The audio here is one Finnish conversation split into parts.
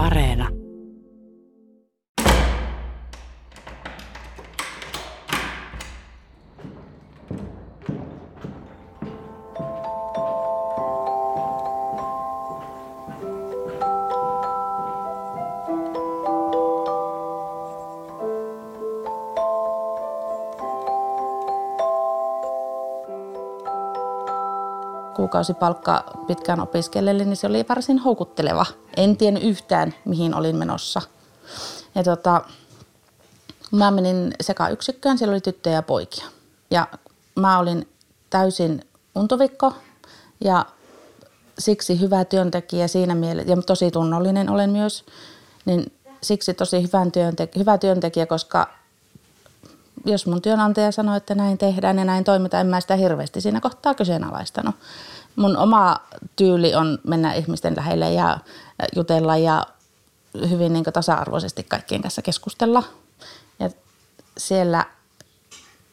Areena. kuukausipalkka pitkään opiskellelle, niin se oli varsin houkutteleva. En tiennyt yhtään, mihin olin menossa. Ja tota, mä menin sekayksikköön, siellä oli tyttöjä ja poikia. Ja mä olin täysin untovikko ja siksi hyvä työntekijä siinä mielessä, ja tosi tunnollinen olen myös, niin siksi tosi hyvän työntekijä, hyvä työntekijä, koska jos mun työnantaja sanoi, että näin tehdään ja näin toimitaan, en mä sitä hirveästi siinä kohtaa kyseenalaistanut mun oma tyyli on mennä ihmisten lähelle ja jutella ja hyvin niin tasa-arvoisesti kaikkien kanssa keskustella. Ja siellä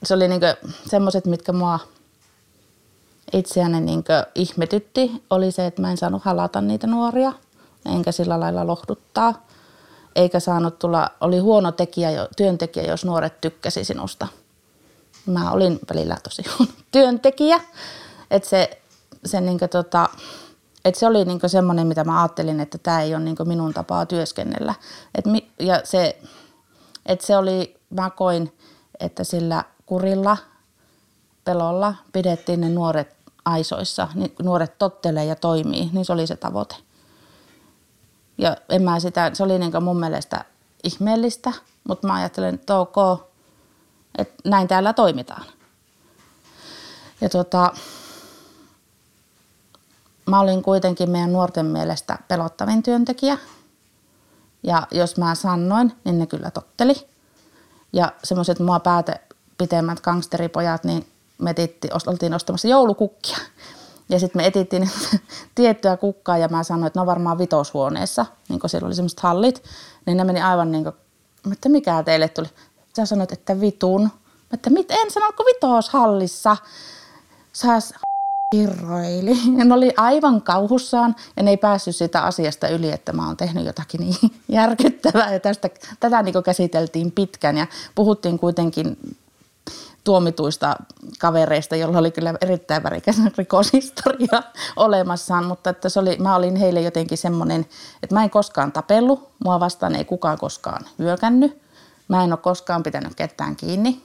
se oli niin semmoiset, mitkä mua itseäni niin ihmetytti, oli se, että mä en saanut halata niitä nuoria, enkä sillä lailla lohduttaa. Eikä saanut tulla, oli huono tekijä, työntekijä, jos nuoret tykkäsi sinusta. Mä olin välillä tosi huono työntekijä. Että se se, niin kuin, tota, että se oli niin semmoinen, mitä mä ajattelin, että tämä ei ole niin minun tapaa työskennellä. Et mi, ja se, että se oli, mä koin, että sillä kurilla, pelolla pidettiin ne nuoret aisoissa, niin nuoret tottelee ja toimii, niin se oli se tavoite. Ja en mä sitä, se oli niin mun mielestä ihmeellistä, mutta mä ajattelen, että ok, että näin täällä toimitaan. Ja tota, mä olin kuitenkin meidän nuorten mielestä pelottavin työntekijä. Ja jos mä sanoin, niin ne kyllä totteli. Ja semmoiset mua päätä pitemmät gangsteripojat, niin me etitti, oltiin ostamassa joulukukkia. Ja sitten me etittiin tiettyä kukkaa ja mä sanoin, että ne on varmaan vitoshuoneessa, niin kun siellä oli semmoiset hallit. Niin ne meni aivan niin kuin, että mikä teille tuli? Sä sanoit, että vitun. Että mit, en sanonut, vitoshallissa. Sä kirroili. Ne oli aivan kauhussaan ja ne ei päässyt siitä asiasta yli, että mä oon tehnyt jotakin niin järkyttävää. Ja tästä, tätä niin käsiteltiin pitkän ja puhuttiin kuitenkin tuomituista kavereista, joilla oli kyllä erittäin värikäs rikoshistoria olemassaan, mutta että se oli, mä olin heille jotenkin semmoinen, että mä en koskaan tapellut, mua vastaan ei kukaan koskaan hyökännyt, mä en ole koskaan pitänyt ketään kiinni,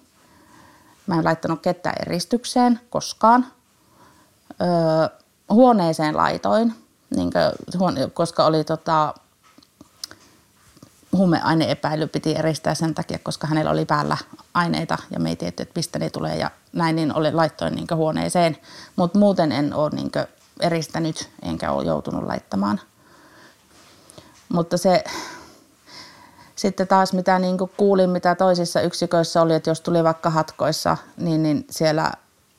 mä en laittanut ketään eristykseen koskaan, huoneeseen laitoin, niin kuin, koska oli tota, huumeaineepäily piti eristää sen takia, koska hänellä oli päällä aineita ja me ei tiedetty, että mistä ne tulee ja näin niin oli, laittoin niin huoneeseen. Mutta muuten en ole niin eristänyt enkä ole joutunut laittamaan. Mutta se sitten taas mitä niin kuulin, mitä toisissa yksiköissä oli, että jos tuli vaikka hatkoissa, niin, niin siellä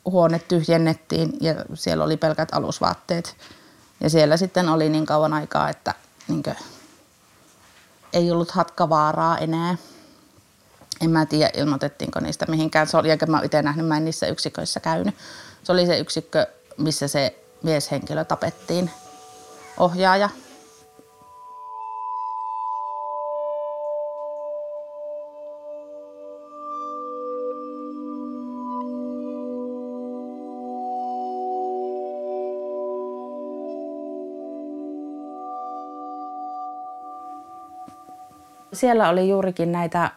huone tyhjennettiin ja siellä oli pelkät alusvaatteet. Ja siellä sitten oli niin kauan aikaa, että niin kuin, ei ollut hatkavaaraa enää. En mä tiedä, ilmoitettiinko niistä mihinkään. Se oli, enkä mä itse nähnyt, mä en niissä yksiköissä käynyt. Se oli se yksikkö, missä se mieshenkilö tapettiin, ohjaaja – Siellä oli juurikin näitä,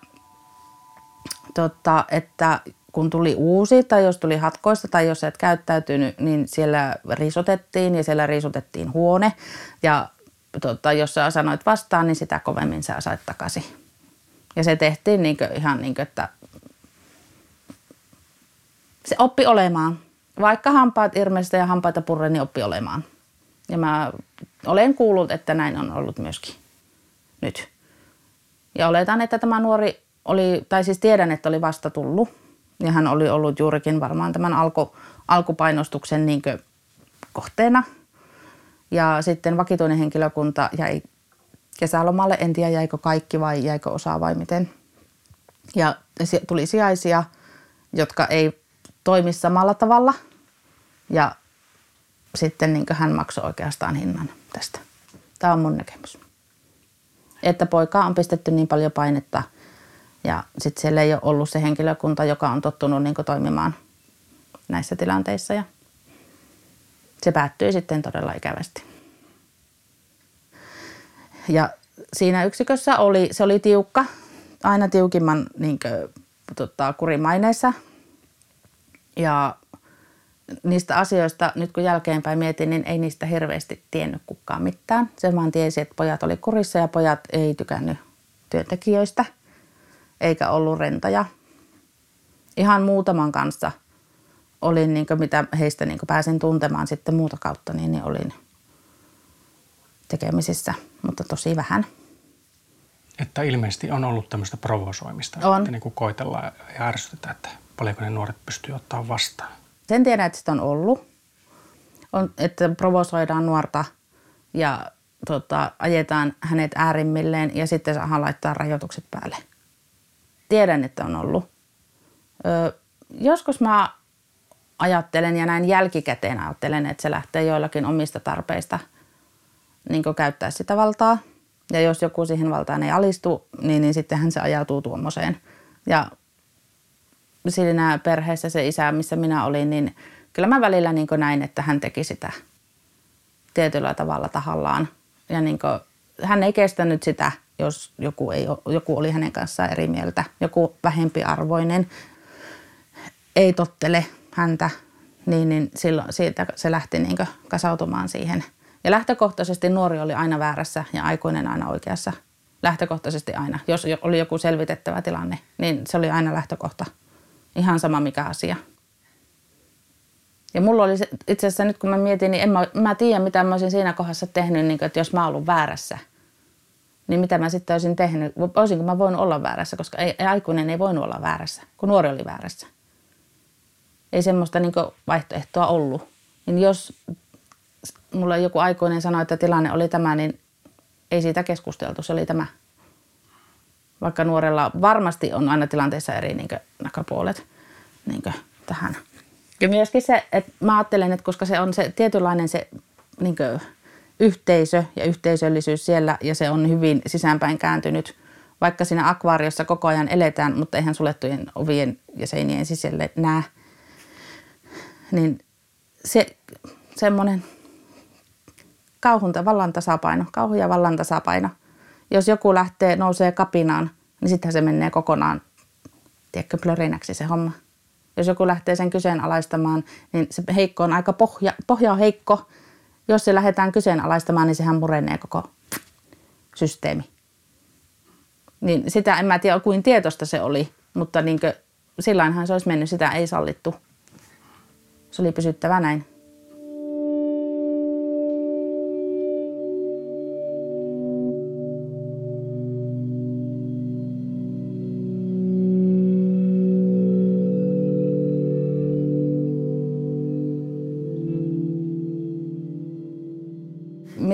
tota, että kun tuli uusi tai jos tuli hatkoista tai jos et käyttäytynyt, niin siellä risotettiin ja siellä risotettiin huone. Ja tota, jos sä sanoit vastaan, niin sitä kovemmin sä sait takaisin. Ja se tehtiin niin kuin, ihan niin kuin, että se oppi olemaan. Vaikka hampaat irmeistä ja hampaita purre, niin oppi olemaan. Ja mä olen kuullut, että näin on ollut myöskin nyt. Ja oletan, että tämä nuori oli, tai siis tiedän, että oli vasta tullut. Ja hän oli ollut juurikin varmaan tämän alku, alkupainostuksen niin kohteena. Ja sitten vakituinen henkilökunta jäi kesälomalle. En tiedä, jäikö kaikki vai jäikö osa vai miten. Ja tuli sijaisia, jotka ei toimi samalla tavalla. Ja sitten niin hän maksoi oikeastaan hinnan tästä. Tämä on mun näkemys. Että poikaa on pistetty niin paljon painetta ja sitten siellä ei ole ollut se henkilökunta, joka on tottunut niin toimimaan näissä tilanteissa ja se päättyi sitten todella ikävästi. Ja siinä yksikössä oli, se oli tiukka, aina tiukimman niin kuin, tota, kurimaineessa. Ja niistä asioista, nyt kun jälkeenpäin mietin, niin ei niistä hirveästi tiennyt kukaan mitään. Se vaan tiesi, että pojat oli kurissa ja pojat ei tykännyt työntekijöistä, eikä ollut rentoja. Ihan muutaman kanssa olin, niin kuin, mitä heistä niin kuin pääsin tuntemaan sitten muuta kautta, niin, niin olin tekemisissä, mutta tosi vähän. Että ilmeisesti on ollut tämmöistä provosoimista, on. että niin kuin koitellaan ja ärsytetään, että paljonko ne nuoret pystyy ottaa vastaan. Sen tiedän, että sitä on ollut. On, että provosoidaan nuorta ja tota, ajetaan hänet äärimmilleen ja sitten saadaan laittaa rajoitukset päälle. Tiedän, että on ollut. Ö, joskus mä ajattelen ja näin jälkikäteen ajattelen, että se lähtee joillakin omista tarpeista niin käyttää sitä valtaa. Ja jos joku siihen valtaan ei alistu, niin, niin sittenhän se ajautuu tuommoiseen. Ja siinä perheessä se isä, missä minä olin, niin kyllä mä välillä niin näin, että hän teki sitä tietyllä tavalla tahallaan. Ja niin kuin, hän ei kestänyt sitä, jos joku, ei, joku oli hänen kanssaan eri mieltä, joku vähempiarvoinen ei tottele häntä, niin, niin silloin siitä se lähti niin kasautumaan siihen. Ja lähtökohtaisesti nuori oli aina väärässä ja aikuinen aina oikeassa. Lähtökohtaisesti aina. Jos oli joku selvitettävä tilanne, niin se oli aina lähtökohta. Ihan sama mikä asia. Ja mulla oli se, itse asiassa nyt kun mä mietin, niin en mä, mä tiedä mitä mä olisin siinä kohdassa tehnyt, niin kuin, että jos mä ollut väärässä, niin mitä mä sitten olisin tehnyt. Olisinko mä voinut olla väärässä, koska ei, aikuinen ei voinut olla väärässä, kun nuori oli väärässä. Ei semmoista niin vaihtoehtoa ollut. Niin jos mulla joku aikuinen sanoi, että tilanne oli tämä, niin ei siitä keskusteltu, se oli tämä vaikka nuorella varmasti on aina tilanteessa eri niin kuin, näköpuolet niin kuin, tähän. Ja myöskin se, että mä ajattelen, että koska se on se tietynlainen se niin kuin, yhteisö ja yhteisöllisyys siellä ja se on hyvin sisäänpäin kääntynyt, vaikka siinä akvaariossa koko ajan eletään, mutta eihän suljettujen ovien ja seinien sisälle näe, niin se semmoinen kauhun vallan tasapaino, kauhu ja vallan tasapaino – jos joku lähtee, nousee kapinaan, niin sittenhän se menee kokonaan, tiedätkö, plörinäksi se homma. Jos joku lähtee sen kyseenalaistamaan, niin se heikko on aika pohja, pohja on heikko. Jos se lähdetään kyseenalaistamaan, niin sehän murenee koko systeemi. Niin sitä en mä tiedä, kuin tietosta se oli, mutta niin silloinhan se olisi mennyt, sitä ei sallittu. Se oli pysyttävä näin.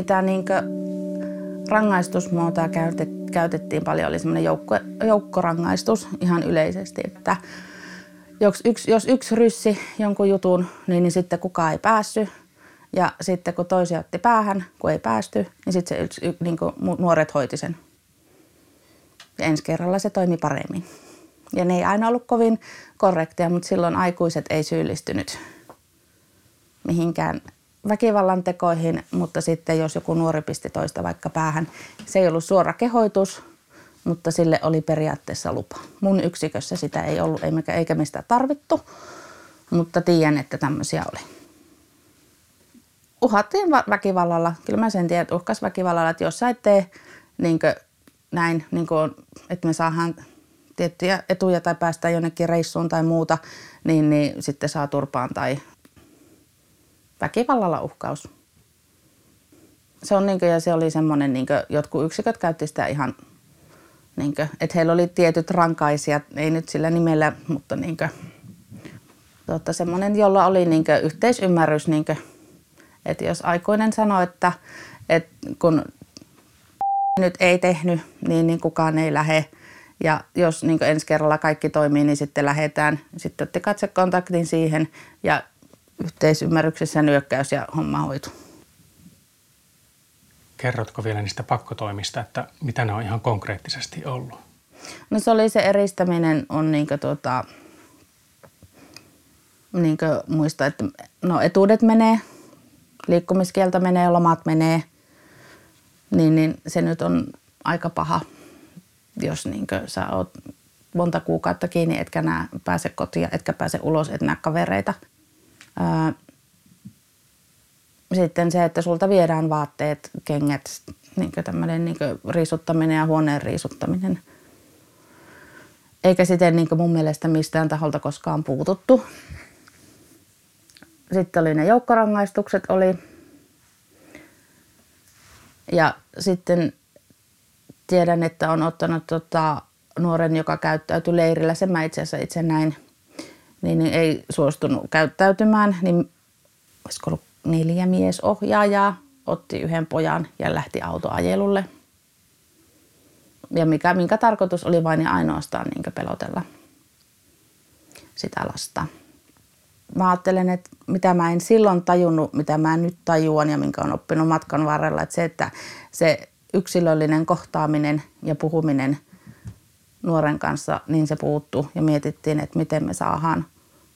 Mitä niin rangaistusmuotoa käytettiin paljon, oli semmoinen joukko, joukkorangaistus ihan yleisesti, että jos yksi, jos yksi ryssi jonkun jutun, niin, niin sitten kukaan ei päässyt. Ja sitten kun toisia otti päähän, kun ei päästy, niin sitten se yksi, niin kuin nuoret hoiti sen. Ja ensi kerralla se toimi paremmin. Ja ne ei aina ollut kovin korrektia, mutta silloin aikuiset ei syyllistynyt mihinkään väkivallan tekoihin, mutta sitten jos joku nuori pisti toista vaikka päähän, se ei ollut suora kehoitus, mutta sille oli periaatteessa lupa. Mun yksikössä sitä ei ollut, eikä me sitä tarvittu, mutta tiedän, että tämmöisiä oli. Uhattiin väkivallalla. Kyllä mä sen tiedän, että uhkas väkivallalla, että jos sä et tee niin näin, niin kuin, että me saadaan tiettyjä etuja tai päästään jonnekin reissuun tai muuta, niin, niin sitten saa turpaan tai väkivallalla uhkaus. Se on niin kuin, ja se oli semmoinen, niin kuin, jotkut yksiköt käytti sitä ihan, niin kuin, että heillä oli tietyt rankaisijat, ei nyt sillä nimellä, mutta niin kuin, tuota, semmoinen, jolla oli niin kuin, yhteisymmärrys, niin kuin, että jos aikuinen sanoi, että, että kun nyt ei tehnyt, niin, niin kukaan ei lähde. Ja jos niin ensi kerralla kaikki toimii, niin sitten lähdetään. Sitten otti katsekontaktin siihen ja yhteisymmärryksessä nyökkäys ja homma hoitu. kerrotko vielä niistä pakkotoimista, että mitä ne on ihan konkreettisesti ollut? No se oli se eristäminen on niin tuota, niin muista, että no etuudet menee, liikkumiskielto menee, lomat menee, niin, niin se nyt on aika paha, jos niin sä oot monta kuukautta kiinni, etkä nää pääse kotiin, etkä pääse ulos, et näe kavereita. Sitten se, että sulta viedään vaatteet, kengät, niin tämmöinen niin riisuttaminen ja huoneen riisuttaminen. Eikä sitten niin mun mielestä mistään taholta koskaan puututtu. Sitten oli ne joukkorangaistukset oli. Ja sitten tiedän, että on ottanut tota, nuoren, joka käyttäytyi leirillä, sen mä itse asiassa itse näin, niin, niin ei suostunut käyttäytymään, niin olisiko ollut neljä miesohjaajaa, otti yhden pojan ja lähti autoajelulle. Ja mikä, minkä tarkoitus oli vain ja ainoastaan niin pelotella sitä lasta. Mä ajattelen, että mitä mä en silloin tajunnut, mitä mä nyt tajuan ja minkä on oppinut matkan varrella, että se, että se yksilöllinen kohtaaminen ja puhuminen nuoren kanssa, niin se puuttuu ja mietittiin, että miten me saadaan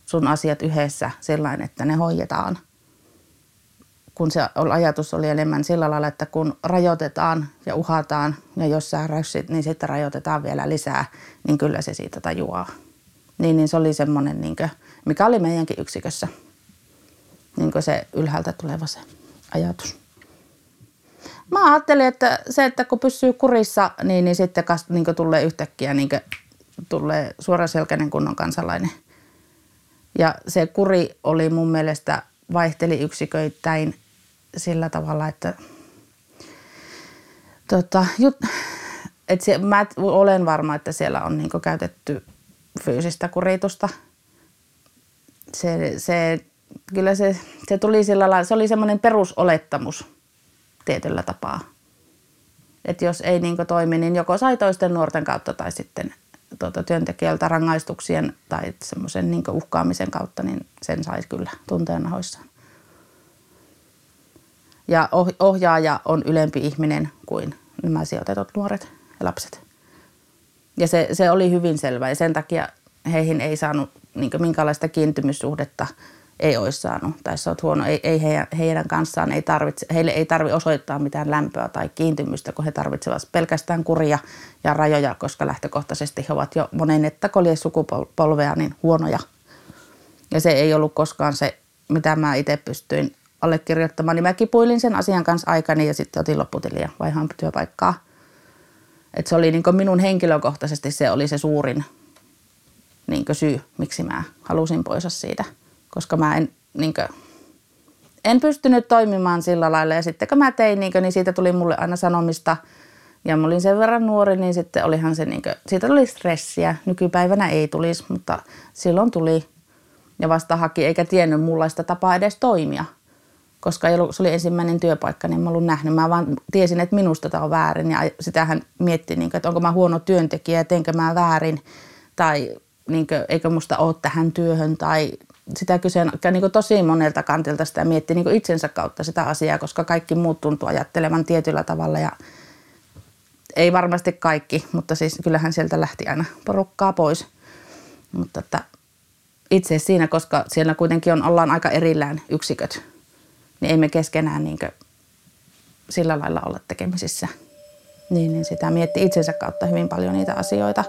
sun asiat yhdessä sellainen, että ne hoidetaan. Kun se ajatus oli enemmän sillä lailla, että kun rajoitetaan ja uhataan ja jos sä räyssit, niin sitten rajoitetaan vielä lisää, niin kyllä se siitä tajuaa. Niin, niin se oli semmoinen, niin kuin, mikä oli meidänkin yksikössä, niin se ylhäältä tuleva se ajatus. Mä ajattelin, että se, että kun pysyy kurissa, niin, niin sitten niin tulee yhtäkkiä niin tulee suoraselkäinen kunnon kansalainen. Ja se kuri oli mun mielestä vaihteli yksiköittäin sillä tavalla, että tota, jut, et se, mä olen varma, että siellä on niin käytetty fyysistä kuritusta. Se, se, kyllä se, se tuli sillä lailla, se oli semmoinen perusolettamus – tietyllä tapaa. Että jos ei niin toimi, niin joko sai toisten nuorten kautta tai sitten tuota, työntekijältä rangaistuksien tai semmoisen niin uhkaamisen kautta, niin sen saisi kyllä tunteen nahoissaan. Ja ohjaaja on ylempi ihminen kuin nämä sijoitetut nuoret ja lapset. Ja se, se oli hyvin selvä ja sen takia heihin ei saanut niin minkäänlaista kiintymyssuhdetta – ei olisi saanut tai sä oot huono, ei, ei heidän, heidän kanssaan ei tarvitse, heille ei tarvitse osoittaa mitään lämpöä tai kiintymystä, kun he tarvitsevat pelkästään kuria ja rajoja, koska lähtökohtaisesti he ovat jo monen nettäkolje sukupolvea niin huonoja. Ja se ei ollut koskaan se, mitä mä itse pystyin allekirjoittamaan, niin mä kipuilin sen asian kanssa aikani ja sitten otin lopputilia vaihaan työpaikkaa. Et se oli niin minun henkilökohtaisesti se oli se suurin niin syy, miksi mä halusin pois siitä – koska mä en, niin kuin, en pystynyt toimimaan sillä lailla. Ja sitten kun mä tein, niin, kuin, niin siitä tuli mulle aina sanomista. Ja mä olin sen verran nuori, niin sitten olihan se, niin kuin, siitä tuli stressiä. Nykypäivänä ei tulisi, mutta silloin tuli. Ja vasta haki, eikä tiennyt mullaista tapaa edes toimia. Koska se oli ensimmäinen työpaikka, niin mä ollut nähnyt. Mä vaan tiesin, että minusta tämä on väärin. Ja sitähän mietti, niin kuin, että onko mä huono työntekijä, teenkö mä väärin. Tai niin kuin, eikö musta ole tähän työhön tai sitä kyseen niin tosi monelta kantilta sitä mietti niin itsensä kautta sitä asiaa, koska kaikki muut tuntuu ajattelevan tietyllä tavalla ja ei varmasti kaikki, mutta siis kyllähän sieltä lähti aina porukkaa pois. Mutta että itse siinä, koska siellä kuitenkin on, ollaan aika erillään yksiköt, niin ei me keskenään niin sillä lailla olla tekemisissä. Niin, niin sitä mietti itsensä kautta hyvin paljon niitä asioita.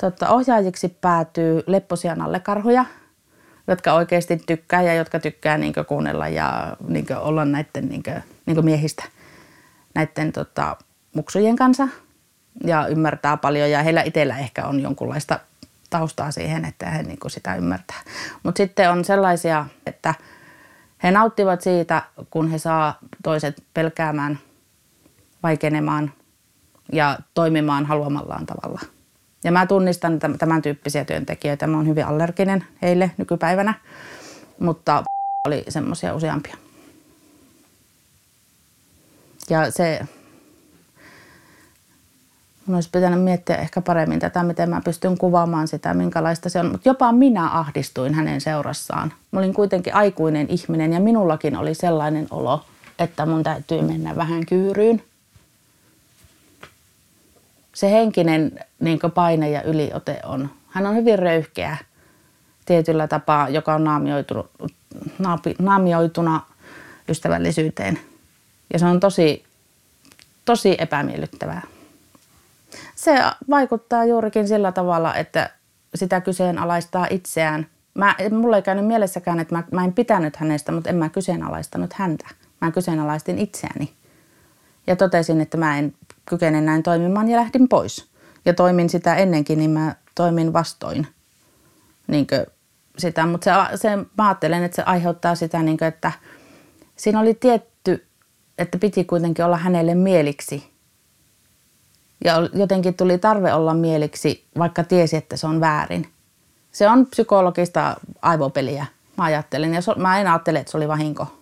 Totta, ohjaajiksi päätyy lepposia nallekarhuja, jotka oikeasti tykkää ja jotka tykkää niin kuunnella ja niin olla näiden niin kuin, niin miehistä näiden tota, muksujen kanssa ja ymmärtää paljon ja heillä itsellä ehkä on jonkunlaista taustaa siihen, että he niin sitä ymmärtää. Mutta sitten on sellaisia, että he nauttivat siitä, kun he saa toiset pelkäämään, vaikenemaan ja toimimaan haluamallaan tavalla. Ja mä tunnistan tämän tyyppisiä työntekijöitä. Mä oon hyvin allerginen heille nykypäivänä, mutta oli semmoisia useampia. Ja se, Mun olisi pitänyt miettiä ehkä paremmin tätä, miten mä pystyn kuvaamaan sitä, minkälaista se on. Mutta jopa minä ahdistuin hänen seurassaan. Mä olin kuitenkin aikuinen ihminen ja minullakin oli sellainen olo, että mun täytyy mennä vähän kyyryyn. Se henkinen niin paine ja yliote on, hän on hyvin röyhkeä tietyllä tapaa, joka on naamioitunut, naamioituna ystävällisyyteen. Ja se on tosi, tosi epämiellyttävää. Se vaikuttaa juurikin sillä tavalla, että sitä kyseenalaistaa itseään. Mä, mulla ei käynyt mielessäkään, että mä, mä en pitänyt hänestä, mutta en mä kyseenalaistanut häntä. Mä kyseenalaistin itseäni. Ja totesin, että mä en kykene näin toimimaan ja lähdin pois. Ja toimin sitä ennenkin, niin mä toimin vastoin niin sitä. Mutta se, se, mä ajattelen, että se aiheuttaa sitä, niin kuin, että siinä oli tietty, että piti kuitenkin olla hänelle mieliksi. Ja jotenkin tuli tarve olla mieliksi, vaikka tiesi, että se on väärin. Se on psykologista aivopeliä, mä ajattelen. Ja so, mä en ajattele, että se oli vahinko.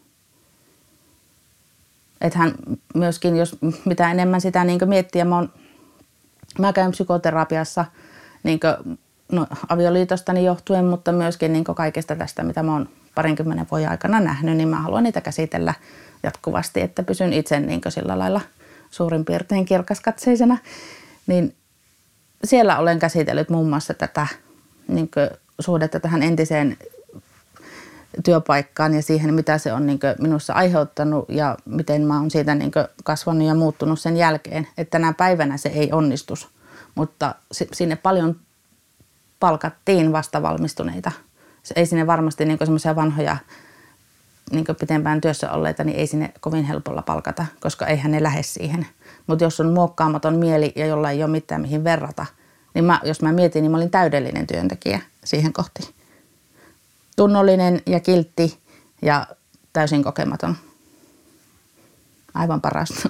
Että hän myöskin, jos mitä enemmän sitä niin miettiä, mä, oon, mä käyn psykoterapiassa niin no, avioliitostani johtuen, mutta myöskin niin kaikesta tästä, mitä mä oon parinkymmenen vuoden aikana nähnyt, niin mä haluan niitä käsitellä jatkuvasti, että pysyn itse niin sillä lailla suurin piirtein kirkaskatseisena. Niin siellä olen käsitellyt muun muassa tätä niin suhdetta tähän entiseen työpaikkaan ja siihen, mitä se on niin minussa aiheuttanut ja miten mä oon siitä niin kasvanut ja muuttunut sen jälkeen. Että tänä päivänä se ei onnistus, mutta sinne paljon palkattiin vastavalmistuneita. Ei sinne varmasti niin semmoisia vanhoja niin pitempään työssä olleita, niin ei sinne kovin helpolla palkata, koska eihän ne lähde siihen. Mutta jos on muokkaamaton mieli ja jolla ei ole mitään mihin verrata, niin mä, jos mä mietin, niin mä olin täydellinen työntekijä siihen kohti. Tunnollinen ja kiltti ja täysin kokematon aivan parasta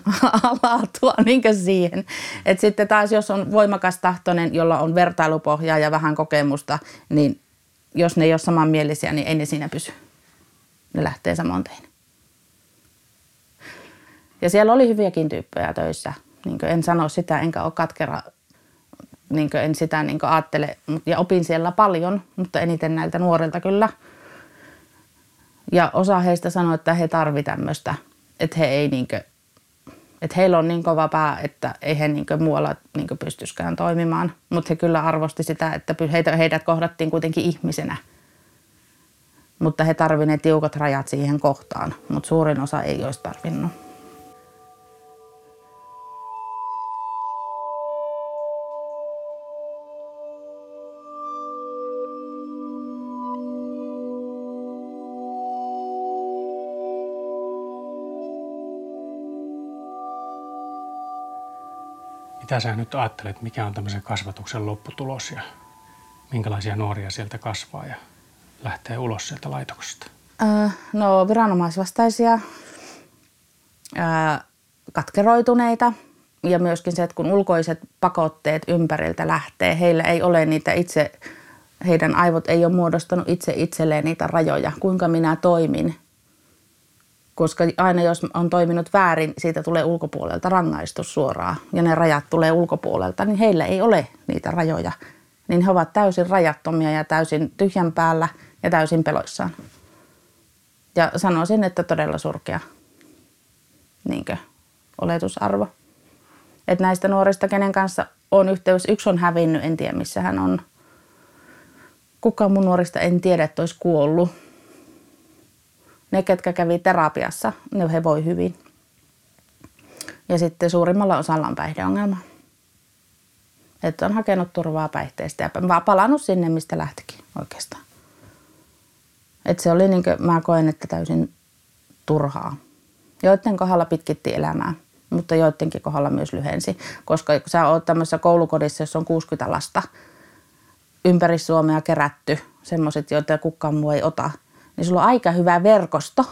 laatua niin siihen. Et sitten taas, jos on voimakas tahtoinen, jolla on vertailupohjaa ja vähän kokemusta, niin jos ne ei ole samanmielisiä, niin ei ne siinä pysy. Ne lähtee samoin tein. Ja siellä oli hyviäkin tyyppejä töissä. Niin en sano sitä, enkä ole katkera, niin en sitä niin ajattele. Ja opin siellä paljon, mutta eniten näiltä nuorilta kyllä. Ja osa heistä sanoi, että he tarvitsevat tämmöistä – että he ei niinkö, että heillä on niin kova pää, että ei he niinkö muualla niinkö pystyskään toimimaan. Mutta he kyllä arvosti sitä, että heitä, heidät kohdattiin kuitenkin ihmisenä. Mutta he tarvineet tiukat rajat siihen kohtaan, mutta suurin osa ei olisi tarvinnut. Mitä sä nyt ajattelet, mikä on tämmöisen kasvatuksen lopputulos ja minkälaisia nuoria sieltä kasvaa ja lähtee ulos sieltä laitoksesta? Äh, no viranomaisvastaisia, äh, katkeroituneita ja myöskin se, että kun ulkoiset pakotteet ympäriltä lähtee, heillä ei ole niitä itse, heidän aivot ei ole muodostanut itse itselleen niitä rajoja, kuinka minä toimin – koska aina jos on toiminut väärin, siitä tulee ulkopuolelta rangaistus suoraan ja ne rajat tulee ulkopuolelta, niin heillä ei ole niitä rajoja. Niin he ovat täysin rajattomia ja täysin tyhjän päällä ja täysin peloissaan. Ja sanoisin, että todella surkea niinkö, oletusarvo. Että näistä nuorista, kenen kanssa on yhteys, yksi on hävinnyt, en tiedä missä hän on. Kuka mun nuorista en tiedä, että olisi kuollut ne, ketkä kävi terapiassa, ne he voi hyvin. Ja sitten suurimmalla osalla on päihdeongelma. Että on hakenut turvaa päihteistä ja palannut sinne, mistä lähtikin oikeastaan. Että se oli niin kuin, mä koen, että täysin turhaa. Joiden kohdalla pitkitti elämää, mutta joidenkin kohdalla myös lyhensi. Koska kun sä oot tämmöisessä koulukodissa, jossa on 60 lasta, ympäri Suomea kerätty, semmoiset, joita kukaan muu ei ota – niin sulla on aika hyvä verkosto.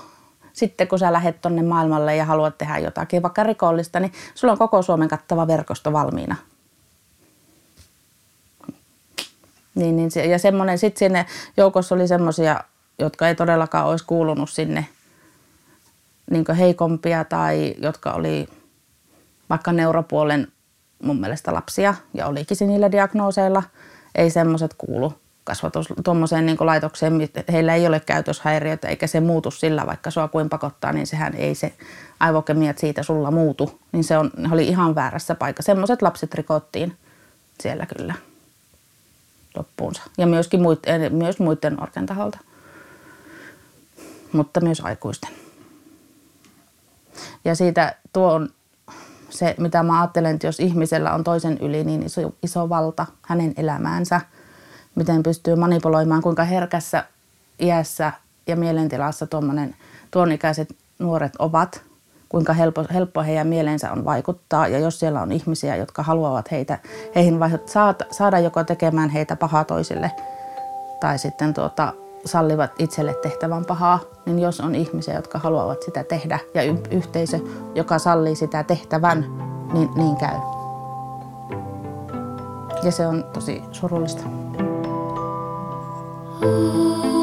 Sitten kun sä lähdet tonne maailmalle ja haluat tehdä jotakin, vaikka rikollista, niin sulla on koko Suomen kattava verkosto valmiina. Niin, niin ja semmoinen, sitten sinne joukossa oli semmoisia, jotka ei todellakaan olisi kuulunut sinne niin heikompia tai jotka oli vaikka neuropuolen mun mielestä lapsia ja olikin niillä diagnooseilla. Ei semmoiset kuulu kasvatus tuommoiseen niin laitokseen, heillä ei ole käytöshäiriöitä eikä se muutu sillä, vaikka sua kuin pakottaa, niin sehän ei se aivokemiat siitä sulla muutu. Niin se on, oli ihan väärässä paikassa. Semmoiset lapset rikottiin siellä kyllä loppuunsa. Ja myöskin muiden, myös muiden nuorten taholta. Mutta myös aikuisten. Ja siitä tuo on se, mitä mä ajattelen, että jos ihmisellä on toisen yli niin iso, iso valta hänen elämäänsä, miten pystyy manipuloimaan, kuinka herkässä iässä ja mielentilassa tuon ikäiset nuoret ovat, kuinka helppo, helppo heidän mielensä on vaikuttaa. Ja jos siellä on ihmisiä, jotka haluavat heitä, heihin saada, saada joko tekemään heitä pahaa toisille tai sitten tuota, sallivat itselle tehtävän pahaa, niin jos on ihmisiä, jotka haluavat sitä tehdä ja y- yhteisö, joka sallii sitä tehtävän, niin niin käy. Ja se on tosi surullista. Ooh.